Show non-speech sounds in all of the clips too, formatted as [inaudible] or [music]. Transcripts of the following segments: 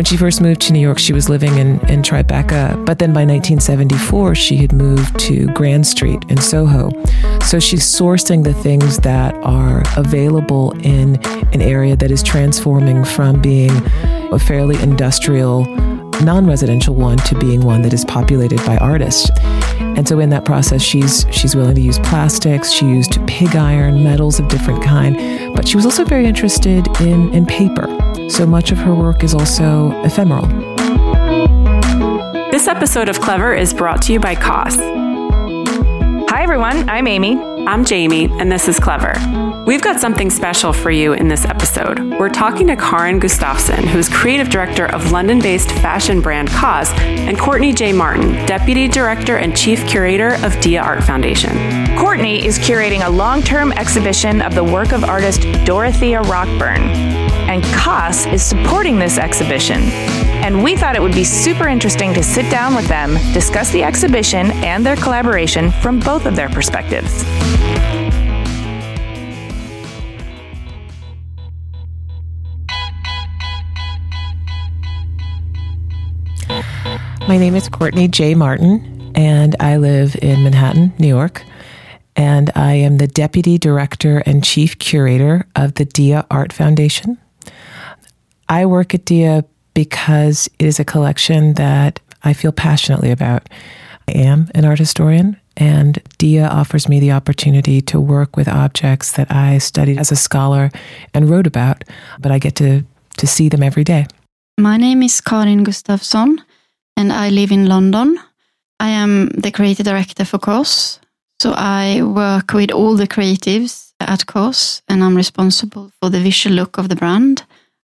When she first moved to New York, she was living in, in Tribeca, but then by 1974, she had moved to Grand Street in Soho. So she's sourcing the things that are available in an area that is transforming from being a fairly industrial non-residential one to being one that is populated by artists. And so in that process she's she's willing to use plastics, she used pig iron, metals of different kind, but she was also very interested in in paper. So much of her work is also ephemeral. This episode of Clever is brought to you by COS. Hi everyone, I'm Amy. I'm Jaime, and this is Clever. We've got something special for you in this episode. We're talking to Karin Gustafsson, who's creative director of London based fashion brand COS, and Courtney J. Martin, deputy director and chief curator of Dia Art Foundation. Courtney is curating a long term exhibition of the work of artist Dorothea Rockburne, and COS is supporting this exhibition. And we thought it would be super interesting to sit down with them, discuss the exhibition and their collaboration from both of their perspectives. My name is Courtney J. Martin, and I live in Manhattan, New York. And I am the Deputy Director and Chief Curator of the Dia Art Foundation. I work at Dia because it is a collection that I feel passionately about. I am an art historian, and Dia offers me the opportunity to work with objects that I studied as a scholar and wrote about, but I get to, to see them every day. My name is Karin Gustafsson and I live in London. I am the creative director for COS. So I work with all the creatives at COS and I'm responsible for the visual look of the brand.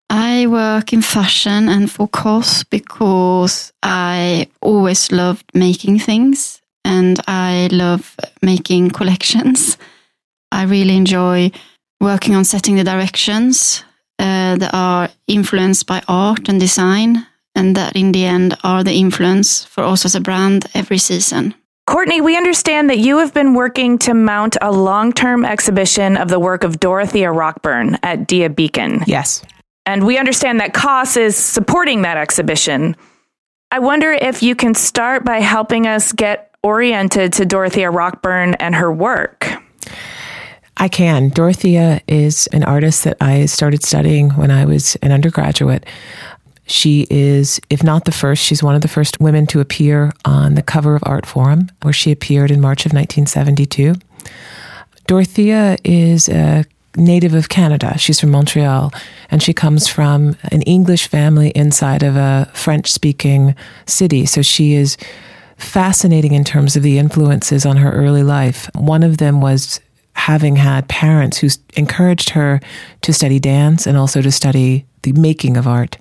I work in fashion and for COS because I always loved making things and I love making collections. I really enjoy working on setting the directions uh, that are influenced by art and design and that in the end are the influence for us as a brand every season. Courtney, we understand that you have been working to mount a long term exhibition of the work of Dorothea Rockburne at Dia Beacon. Yes. And we understand that COS is supporting that exhibition. I wonder if you can start by helping us get oriented to Dorothea Rockburne and her work. I can. Dorothea is an artist that I started studying when I was an undergraduate. She is, if not the first, she's one of the first women to appear on the cover of Artforum, where she appeared in March of 1972. Dorothea is a native of Canada. She's from Montreal, and she comes from an English family inside of a French speaking city. So she is fascinating in terms of the influences on her early life. One of them was having had parents who encouraged her to study dance and also to study the making of art.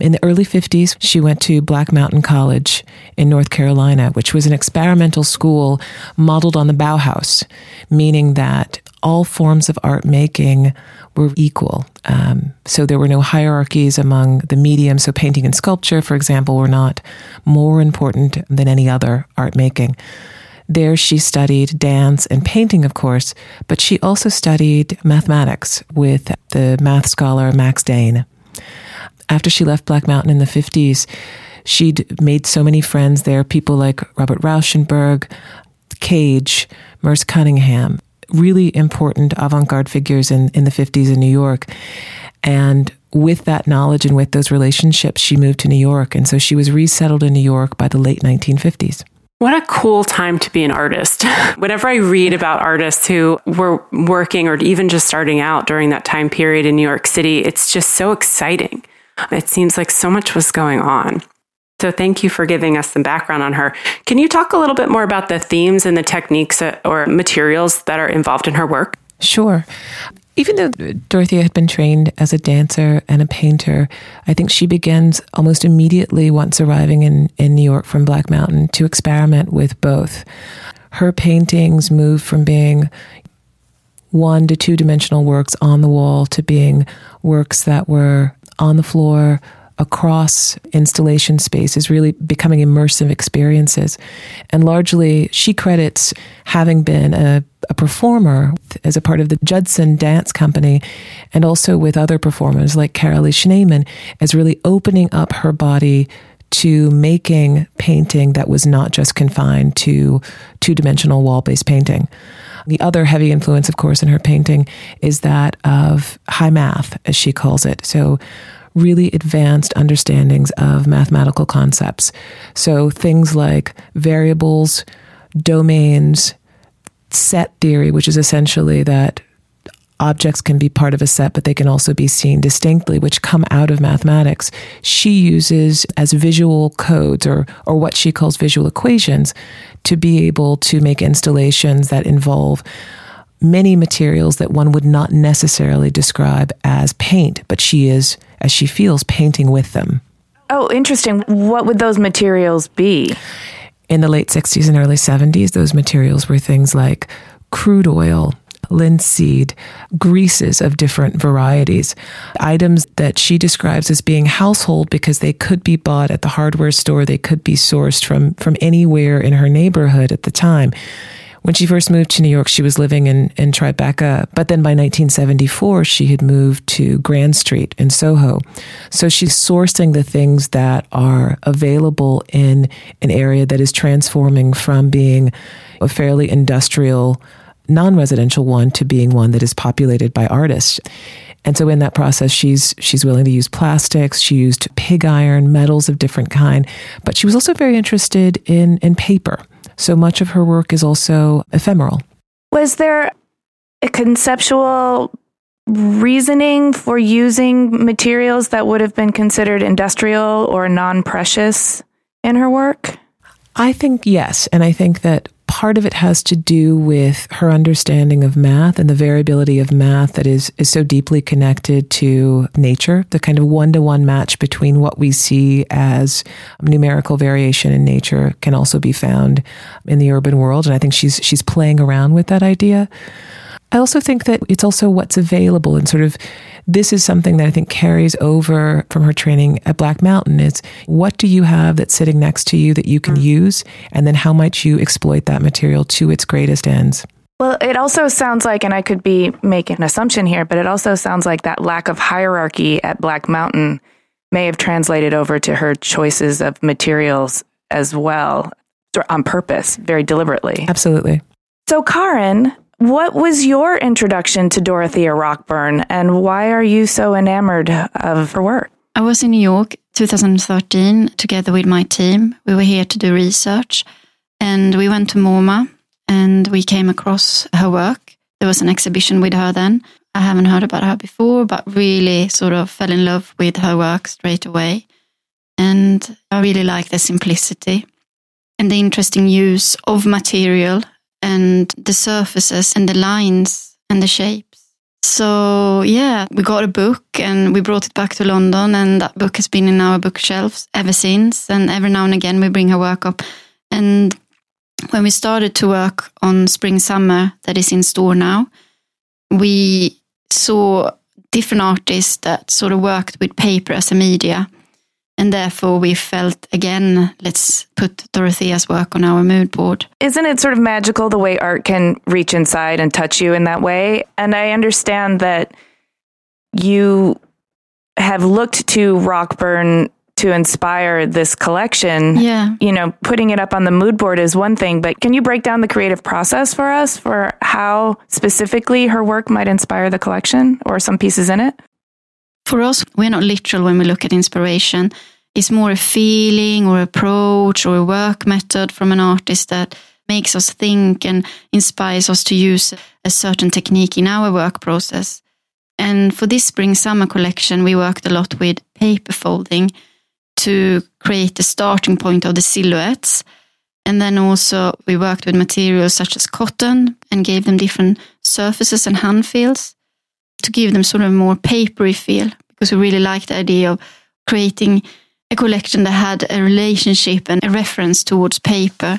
In the early 50s, she went to Black Mountain College in North Carolina, which was an experimental school modeled on the Bauhaus, meaning that all forms of art making were equal. Um, so there were no hierarchies among the mediums. So painting and sculpture, for example, were not more important than any other art making. There, she studied dance and painting, of course, but she also studied mathematics with the math scholar Max Dehn after she left Black Mountain in the 50s, she'd made so many friends there, people like Robert Rauschenberg, Cage, Merce Cunningham, really important avant garde figures in, in the 50s in New York. And with that knowledge and with those relationships, she moved to New York. And so she was resettled in New York by the late 1950s. What a cool time to be an artist. [laughs] Whenever I read about artists who were working or even just starting out during that time period in New York City, it's just so exciting. It seems like so much was going on. So, thank you for giving us some background on her. Can you talk a little bit more about the themes and the techniques uh, or materials that are involved in her work? Sure. Even though Dorothea had been trained as a dancer and a painter, I think she begins almost immediately once arriving in, in New York from Black Mountain to experiment with both. Her paintings move from being one to two dimensional works on the wall to being works that were on the floor, across installation spaces, really becoming immersive experiences. And largely, she credits having been a, a performer as a part of the Judson Dance Company and also with other performers like Carolee Schneemann as really opening up her body to making painting that was not just confined to two dimensional wall based painting. The other heavy influence, of course, in her painting is that of high math, as she calls it. So, really advanced understandings of mathematical concepts. So, things like variables, domains, set theory, which is essentially that objects can be part of a set, but they can also be seen distinctly, which come out of mathematics. She uses as visual codes or, or what she calls visual equations to be able to make installations that involve many materials that one would not necessarily describe as paint, but she is, as she feels, painting with them. Oh, interesting. What would those materials be? In the late 60s and early 70s, those materials were things like crude oil, linseed, greases of different varieties, items that she describes as being household because they could be bought at the hardware store, they could be sourced from, from anywhere in her neighborhood at the time. When she first moved to New York, she was living in, in Tribeca, but then by 1974, she had moved to Grand Street in Soho. So she's sourcing the things that are available in an area that is transforming from being a fairly industrial non-residential one to being one that is populated by artists. And so in that process, she's she's willing to use plastics. She used pig iron, metals of different kind, but she was also very interested in in paper. So much of her work is also ephemeral. Was there a conceptual reasoning for using materials that would have been considered industrial or non-precious in her work? I think yes. And I think that part of it has to do with her understanding of math and the variability of math that is, is so deeply connected to nature, the kind of one to one match between what we see as numerical variation in nature can also be found in the urban world. And I think she's, she's playing around with that idea. I also think that it's also what's available and sort of this is something that I think carries over from her training at Black Mountain is what do you have that's sitting next to you that you can mm. use and then how might you exploit that material to its greatest ends? Well, it also sounds like, and I could be making an assumption here, but it also sounds like that lack of hierarchy at Black Mountain may have translated over to her choices of materials as well on purpose, very deliberately. Absolutely. So, Karin, what was your introduction to Dorothea Rockburne and why are you so enamored of her work? I was in New York 2013 together with my team. We were here to do research and we went to MoMA and we came across her work. There was an exhibition with her then. I haven't heard about her before, but really sort of fell in love with her work straight away. And I really like the simplicity and the interesting use of material and the surfaces and the lines and the shapes. So yeah, we got a book and we brought it back to London and that book has been in our bookshelves ever since. And every now and again we bring her work up. And when we started to work on Spring Summer that is in store now, we saw different artists that sort of worked with paper as a media. And therefore, we felt again, let's put Dorothea's work on our mood board. Isn't it sort of magical the way art can reach inside and touch you in that way? And I understand that you have looked to Rockburne to inspire this collection. Yeah. You know, putting it up on the mood board is one thing, but can you break down the creative process for us for how specifically her work might inspire the collection or some pieces in it? For us, we're not literal when we look at inspiration. It's more a feeling or approach or a work method from an artist that makes us think and inspires us to use a certain technique in our work process. And for this spring summer collection, we worked a lot with paper folding to create the starting point of the silhouettes. And then also we worked with materials such as cotton and gave them different surfaces and hand feels to give them sort of a more papery feel because we really liked the idea of creating a collection that had a relationship and a reference towards paper.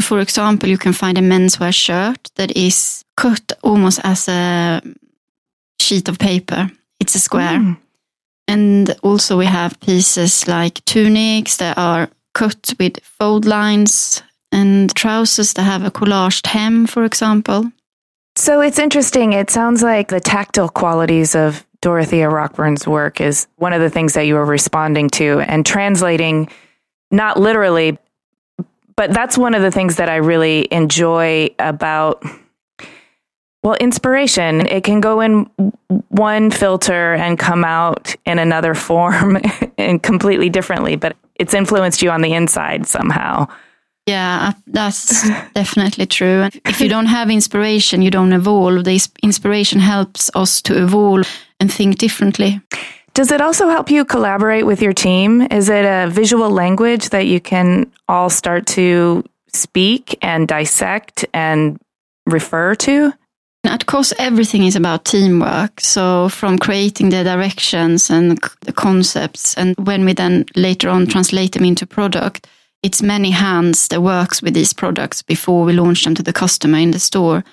So for example, you can find a menswear shirt that is cut almost as a sheet of paper. It's a square. Mm. And also we have pieces like tunics that are cut with fold lines and trousers that have a collaged hem, for example. So it's interesting. It sounds like the tactile qualities of Dorothea Rockburne's work is one of the things that you were responding to and translating, not literally, but that's one of the things that I really enjoy about well, inspiration, it can go in one filter and come out in another form [laughs] and completely differently, but it's influenced you on the inside somehow. Yeah, uh, that's [laughs] definitely true. If you don't have inspiration, you don't evolve. The inspiration helps us to evolve and think differently. Does it also help you collaborate with your team? Is it a visual language that you can all start to speak and dissect and refer to? At COS, everything is about teamwork. So from creating the directions and the concepts, and when we then later on translate them into product, it's many hands that works with these products before we launch them to the customer in the store.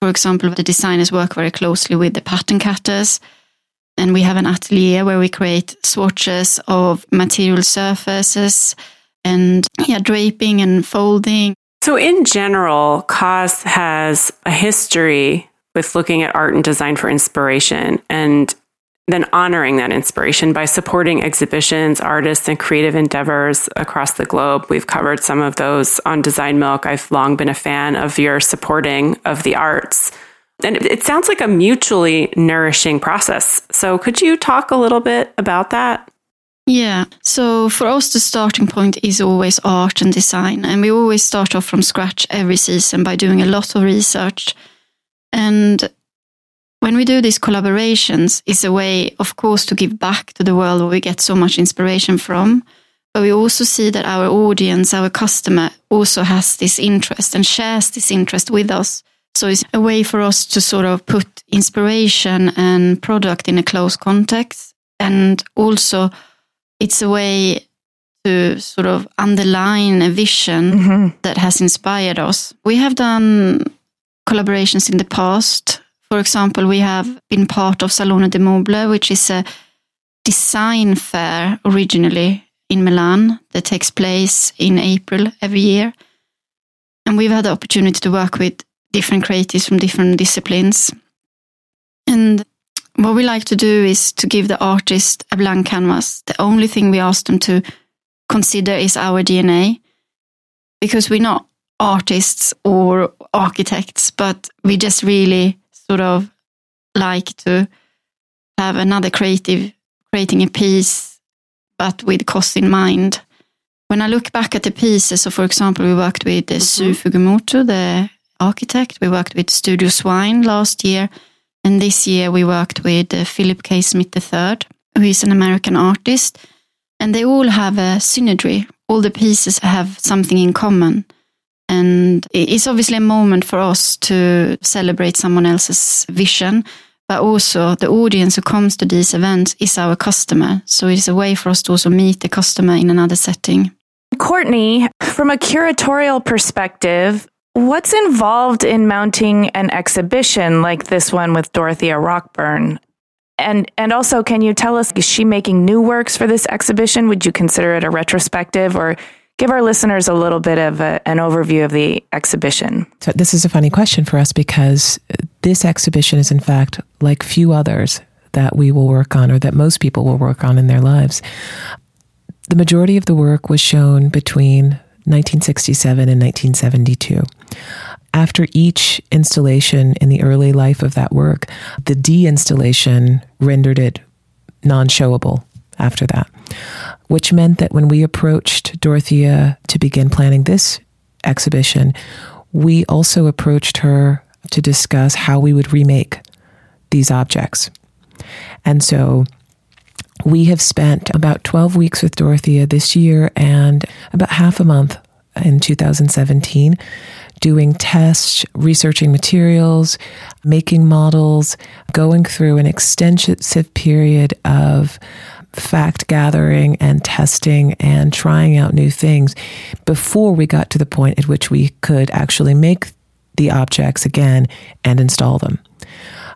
For example, the designers work very closely with the pattern cutters, and we have an atelier where we create swatches of material surfaces and yeah, draping and folding. So, in general, COS has a history with looking at art and design for inspiration and then honoring that inspiration by supporting exhibitions, artists, and creative endeavors across the globe. We've covered some of those on Design Milk. I've long been a fan of your supporting of the arts. And it sounds like a mutually nourishing process. So, could you talk a little bit about that? Yeah. So, for us, the starting point is always art and design. And we always start off from scratch every season by doing a lot of research. And when we do these collaborations, it's a way, of course, to give back to the world where we get so much inspiration from. But we also see that our audience, our customer, also has this interest and shares this interest with us. So it's a way for us to sort of put inspiration and product in a close context. And also, it's a way to sort of underline a vision mm-hmm. that has inspired us. We have done collaborations in the past for example, we have been part of Salone del Mobile, which is a design fair originally in Milan that takes place in April every year. And we've had the opportunity to work with different creatives from different disciplines. And what we like to do is to give the artist a blank canvas. The only thing we ask them to consider is our DNA because we're not artists or architects, but we just really sort of like to have another creative creating a piece, but with COS in mind. When I look back at the pieces, so for example, we worked with mm-hmm. Sou Fujimoto, the architect. We worked with Studio Swine last year. And this year we worked with uh, Philip K. Smith III, who is an American artist. And they all have a synergy. All the pieces have something in common. And it's obviously a moment for us to celebrate someone else's vision, but also the audience who comes to these events is our customer. So it's a way for us to also meet the customer in another setting. Courtney, from a curatorial perspective, what's involved in mounting an exhibition like this one with Dorothea Rockburne? And and also, can you tell us is she making new works for this exhibition? Would you consider it a retrospective, or give our listeners a little bit of a, an overview of the exhibition. So, this is a funny question for us because this exhibition is, in fact, like few others that we will work on or that most people will work on in their lives. The majority of the work was shown between 1967 and 1972. After each installation in the early life of that work, the deinstallation rendered it non showable after that which meant that when we approached Dorothea to begin planning this exhibition, we also approached her to discuss how we would remake these objects. And so we have spent about 12 weeks with Dorothea this year and about half a month in 2017 doing tests, researching materials, making models, going through an extensive period of fact gathering and testing and trying out new things before we got to the point at which we could actually make the objects again and install them.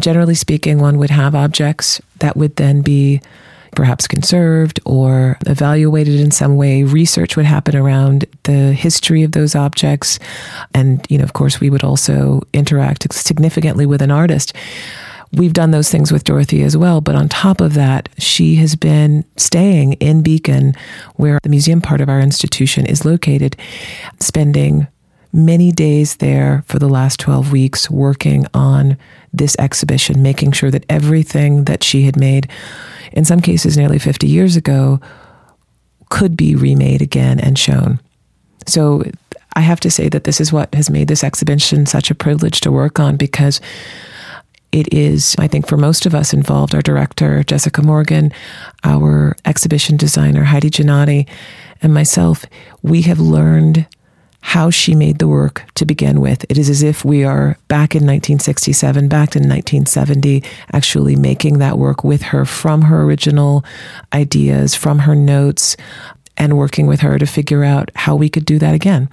Generally speaking, one would have objects that would then be perhaps conserved or evaluated in some way. Research would happen around the history of those objects. And, you know, of course, we would also interact significantly with an artist. We've done those things with Dorothy as well. But on top of that, she has been staying in Beacon, where the museum part of our institution is located, spending many days there for the last 12 weeks working on this exhibition, making sure that everything that she had made, in some cases nearly 50 years ago, could be remade again and shown. So I have to say that this is what has made this exhibition such a privilege to work on because it is, I think, for most of us involved, our director, Jessica Morgan, our exhibition designer, Heidi Gennady, and myself, we have learned how she made the work to begin with. It is as if we are back in 1967, back in 1970, actually making that work with her from her original ideas, from her notes, and working with her to figure out how we could do that again.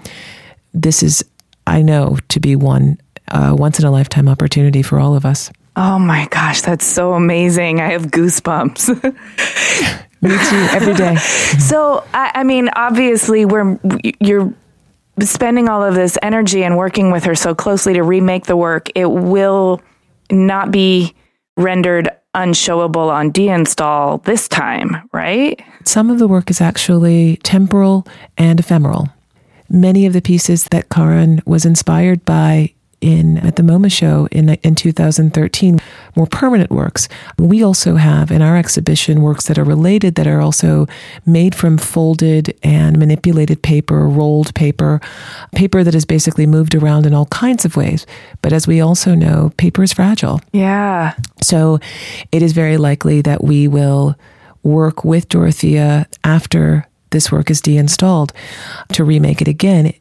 This is, I know, to be one uh, once in a lifetime opportunity for all of us. Oh my gosh, that's so amazing. I have goosebumps. [laughs] Me too, every day. [laughs] so, I, I mean, obviously, we're you're spending all of this energy and working with her so closely to remake the work. It will not be rendered unshowable on deinstall this time, right? Some of the work is actually temporal and ephemeral. Many of the pieces that Karin was inspired by in at the MoMA show in in 2013 more permanent works. We also have in our exhibition works that are related that are also made from folded and manipulated paper, rolled paper, paper that is basically moved around in all kinds of ways. But as we also know, paper is fragile. Yeah. So it is very likely that we will work with Dorothea after this work is deinstalled to remake it again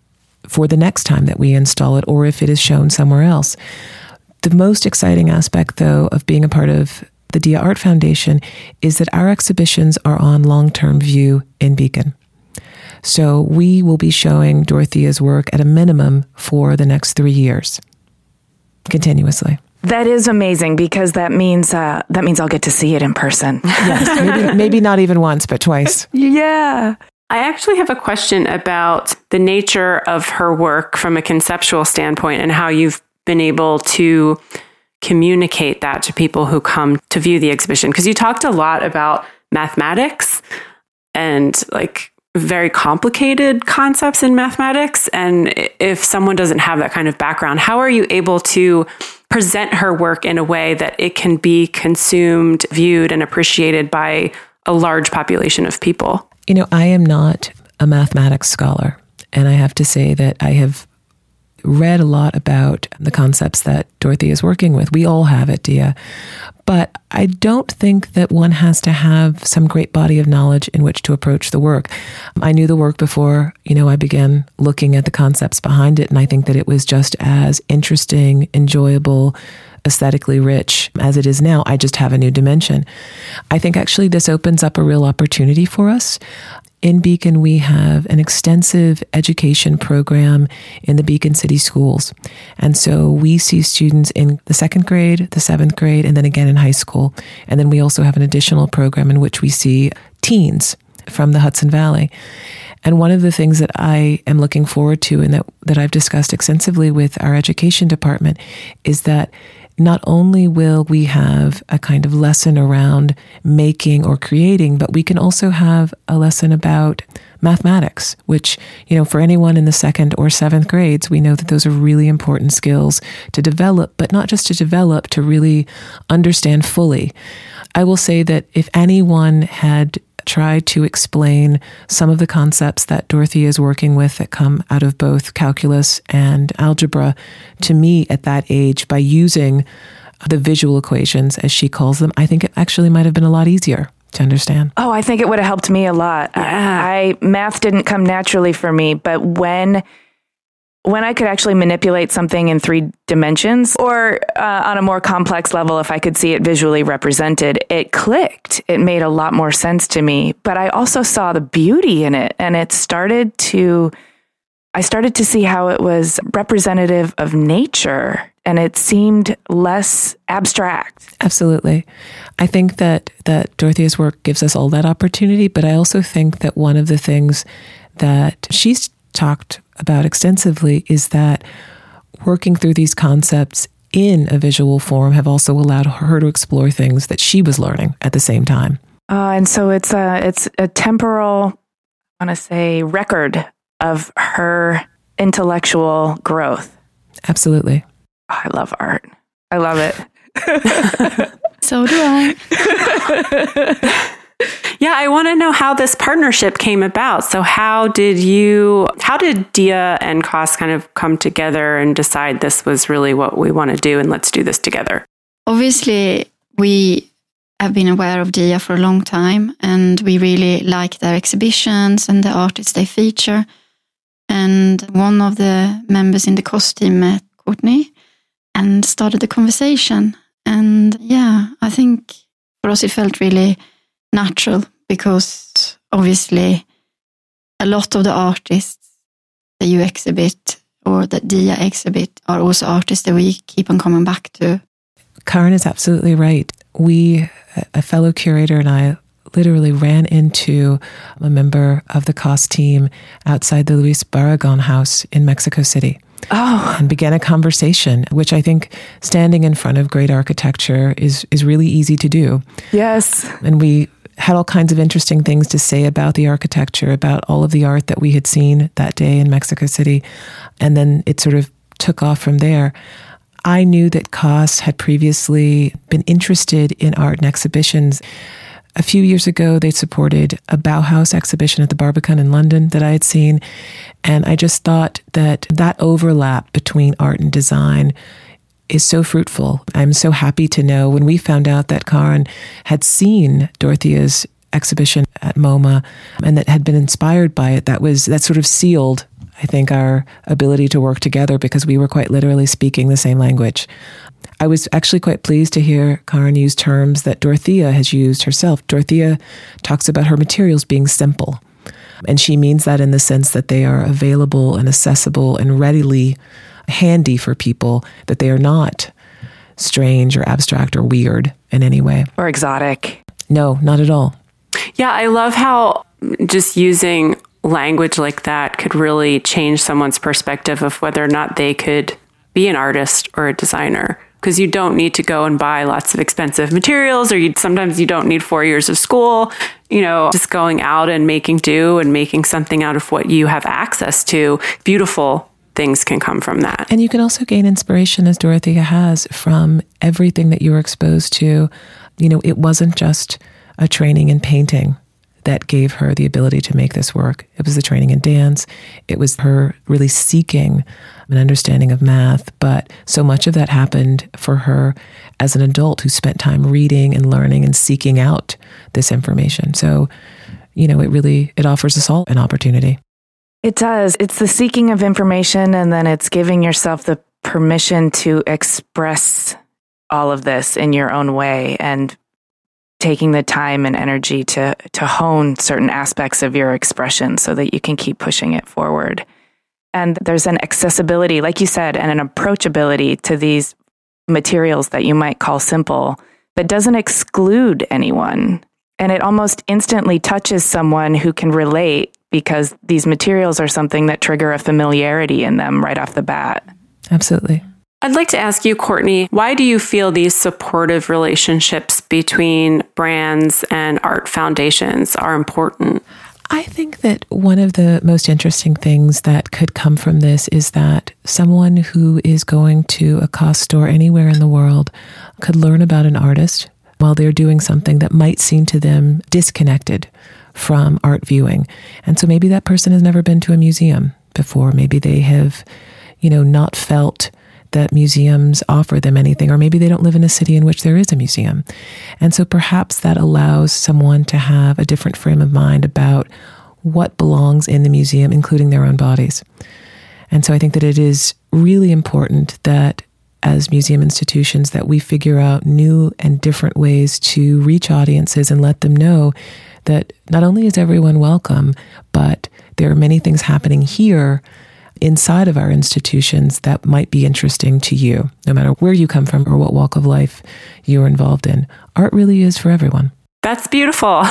for the next time that we install it or if it is shown somewhere else. The most exciting aspect, though, of being a part of the Dia Art Foundation is that our exhibitions are on long term view in Beacon. So we will be showing Dorothea's work at a minimum for the next three years, continuously. That is amazing because that means uh, that means I'll get to see it in person. yes, maybe, maybe not even once, but twice. [laughs] yeah. I actually have a question about the nature of her work from a conceptual standpoint and how you've been able to communicate that to people who come to view the exhibition. Because you talked a lot about mathematics and like very complicated concepts in mathematics. And if someone doesn't have that kind of background, how are you able to present her work in a way that it can be consumed, viewed, and appreciated by a large population of people? You know, I am not a mathematics scholar. And I have to say that I have read a lot about the concepts that Dorothy is working with. We all have it, Dia. But I don't think that one has to have some great body of knowledge in which to approach the work. I knew the work before, you know, I began looking at the concepts behind it. And I think that it was just as interesting, enjoyable, aesthetically rich as it is now. I just have a new dimension. I think actually this opens up a real opportunity for us. In Beacon, we have an extensive education program in the Beacon City schools. And so we see students in the second grade, the seventh grade, and then again in high school. And then we also have an additional program in which we see teens from the Hudson Valley. And one of the things that I am looking forward to and that, that I've discussed extensively with our education department is that not only will we have a kind of lesson around making or creating, but we can also have a lesson about mathematics, which, you know, for anyone in the second or seventh grades, we know that those are really important skills to develop, but not just to develop, to really understand fully. I will say that if anyone had try to explain some of the concepts that Dorothy is working with that come out of both calculus and algebra to me at that age by using the visual equations, as she calls them, I think it actually might have been a lot easier to understand. Oh, I think it would have helped me a lot. Yeah. I, I math didn't come naturally for me, but when when I could actually manipulate something in three dimensions or uh, on a more complex level, if I could see it visually represented, it clicked. It made a lot more sense to me. But I also saw the beauty in it and it started to, I started to see how it was representative of nature and it seemed less abstract. Absolutely. I think that that Dorothea's work gives us all that opportunity, but I also think that one of the things that she's talked about extensively is that working through these concepts in a visual form have also allowed her to explore things that she was learning at the same time. Uh, and so it's a it's a temporal, I want to say, record of her intellectual growth. Absolutely. Oh, I love art. I love it. [laughs] so do I. [laughs] yeah, I want to know how this partnership came about. So how did you how did Dia and COS kind of come together and decide this was really what we want to do and let's do this together? Obviously, we have been aware of Dia for a long time and we really like their exhibitions and the artists they feature. And one of the members in the COS team met Courtney and started the conversation. And yeah, I think for us it felt really natural because obviously a lot of the artists that you exhibit or that Dia exhibit are also artists that we keep on coming back to. Karin is absolutely right. We, a fellow curator and I, literally ran into a member of the COS team outside the Luis Barragan house in Mexico City. Oh. And began a conversation, which I think standing in front of great architecture is, is really easy to do. Yes. And we had all kinds of interesting things to say about the architecture, about all of the art that we had seen that day in Mexico City. And then it sort of took off from there. I knew that COS had previously been interested in art and exhibitions. A few years ago, they supported a Bauhaus exhibition at the Barbican in London that I had seen. And I just thought that that overlap between art and design is so fruitful. I'm so happy to know when we found out that Karin had seen Dorothea's exhibition at MoMA and that had been inspired by it, that was that sort of sealed, I think, our ability to work together because we were quite literally speaking the same language. I was actually quite pleased to hear Karin use terms that Dorothea has used herself. Dorothea talks about her materials being simple. And she means that in the sense that they are available and accessible and readily handy for people, that they are not strange or abstract or weird in any way. Or exotic. No, not at all. Yeah, I love how just using language like that could really change someone's perspective of whether or not they could be an artist or a designer because you don't need to go and buy lots of expensive materials or you sometimes you don't need 4 years of school you know just going out and making do and making something out of what you have access to beautiful things can come from that and you can also gain inspiration as Dorothea has from everything that you were exposed to you know it wasn't just a training in painting that gave her the ability to make this work. It was the training in dance. It was her really seeking an understanding of math. But so much of that happened for her as an adult who spent time reading and learning and seeking out this information. So, you know, it really it offers us all an opportunity. It does. It's the seeking of information and then it's giving yourself the permission to express all of this in your own way and taking the time and energy to to hone certain aspects of your expression so that you can keep pushing it forward. And there's an accessibility, like you said, and an approachability to these materials that you might call simple that doesn't exclude anyone. And it almost instantly touches someone who can relate because these materials are something that trigger a familiarity in them right off the bat. Absolutely. I'd like to ask you, Courtney, why do you feel these supportive relationships between brands and art foundations are important? I think that one of the most interesting things that could come from this is that someone who is going to a COS store anywhere in the world could learn about an artist while they're doing something that might seem to them disconnected from art viewing. And so maybe that person has never been to a museum before. Maybe they have, you know, not felt that museums offer them anything, or maybe they don't live in a city in which there is a museum. And so perhaps that allows someone to have a different frame of mind about what belongs in the museum, including their own bodies. And so I think that it is really important that as museum institutions that we figure out new and different ways to reach audiences and let them know that not only is everyone welcome, but there are many things happening here inside of our institutions that might be interesting to you, no matter where you come from or what walk of life you're involved in. Art really is for everyone. That's beautiful. [laughs]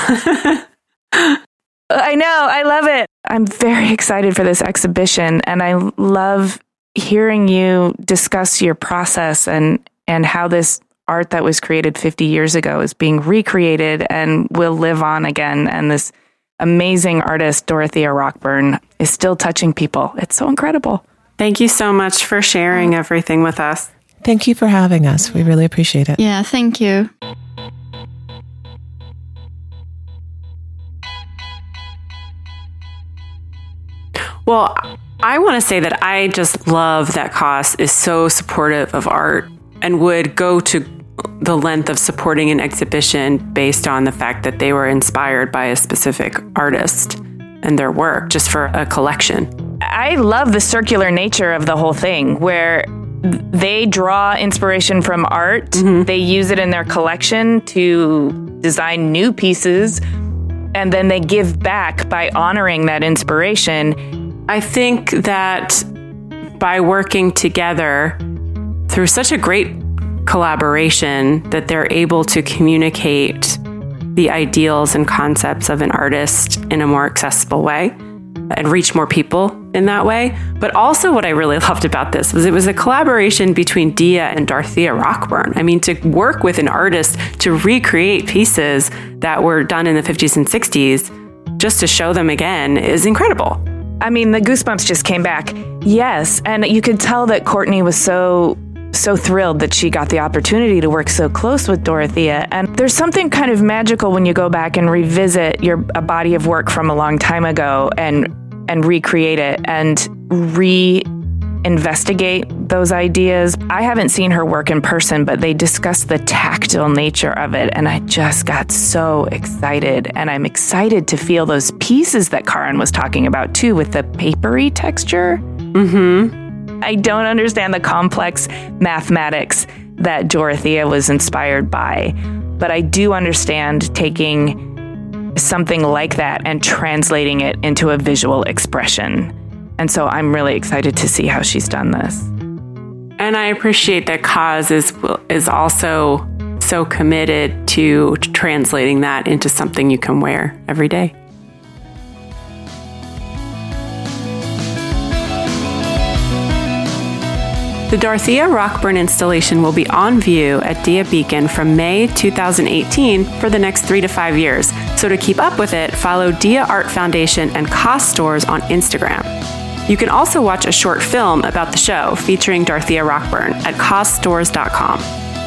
I know. I love it. I'm very excited for this exhibition and I love hearing you discuss your process and and how this art that was created 50 years ago is being recreated and will live on again and this amazing artist Dorothea Rockburne is still touching people. It's so incredible. Thank you so much for sharing everything with us. Thank you for having us. We really appreciate it. Yeah, thank you. Well, I want to say that I just love that COS is so supportive of art and would go to the length of supporting an exhibition based on the fact that they were inspired by a specific artist and their work just for a collection. I love the circular nature of the whole thing where they draw inspiration from art, mm-hmm. they use it in their collection to design new pieces, and then they give back by honoring that inspiration I think that by working together through such a great collaboration that they're able to communicate the ideals and concepts of an artist in a more accessible way and reach more people in that way. But also, what I really [laughs] loved about this was it was a collaboration between Dia and Dorothea Rockburne. I mean, to work with an artist to recreate pieces that were done in the 50s and 60s just to show them again is incredible. I mean, the goosebumps just came back. Yes, and you could tell that Courtney was so so thrilled that she got the opportunity to work so close with Dorothea. And there's something kind of magical when you go back and revisit your a body of work from a long time ago and and recreate it and re investigate those ideas. I haven't seen her work in person, but they discuss the tactile nature of it. And I just got so excited. And I'm excited to feel those pieces that Karin was talking about too, with the papery texture. Mm-hmm. I don't understand the complex mathematics that Dorothea was inspired by, but I do understand taking something like that and translating it into a visual expression. And so I'm really excited to see how she's done this. And I appreciate that COS is is also so committed to translating that into something you can wear every day. The Dorothea Rockburne installation will be on view at Dia Beacon from May 2018 for the next three to five years. So to keep up with it, follow Dia Art Foundation and COS stores on Instagram. You can also watch a short film about the show featuring Dorothea Rockburne at cosstores.com.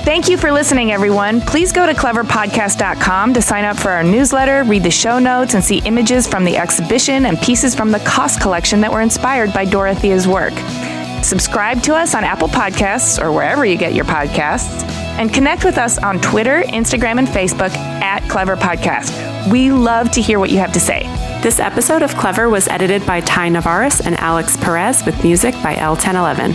Thank you for listening, everyone. Please go to cleverpodcast.com to sign up for our newsletter, read the show notes, and see images from the exhibition and pieces from the COS collection that were inspired by Dorothea's work. Subscribe to us on Apple Podcasts or wherever you get your podcasts, and connect with us on Twitter, Instagram, and Facebook at Clever Podcast. We love to hear what you have to say. This episode of Clever was edited by Ty Navaris and Alex Perez with music by El Ten Eleven.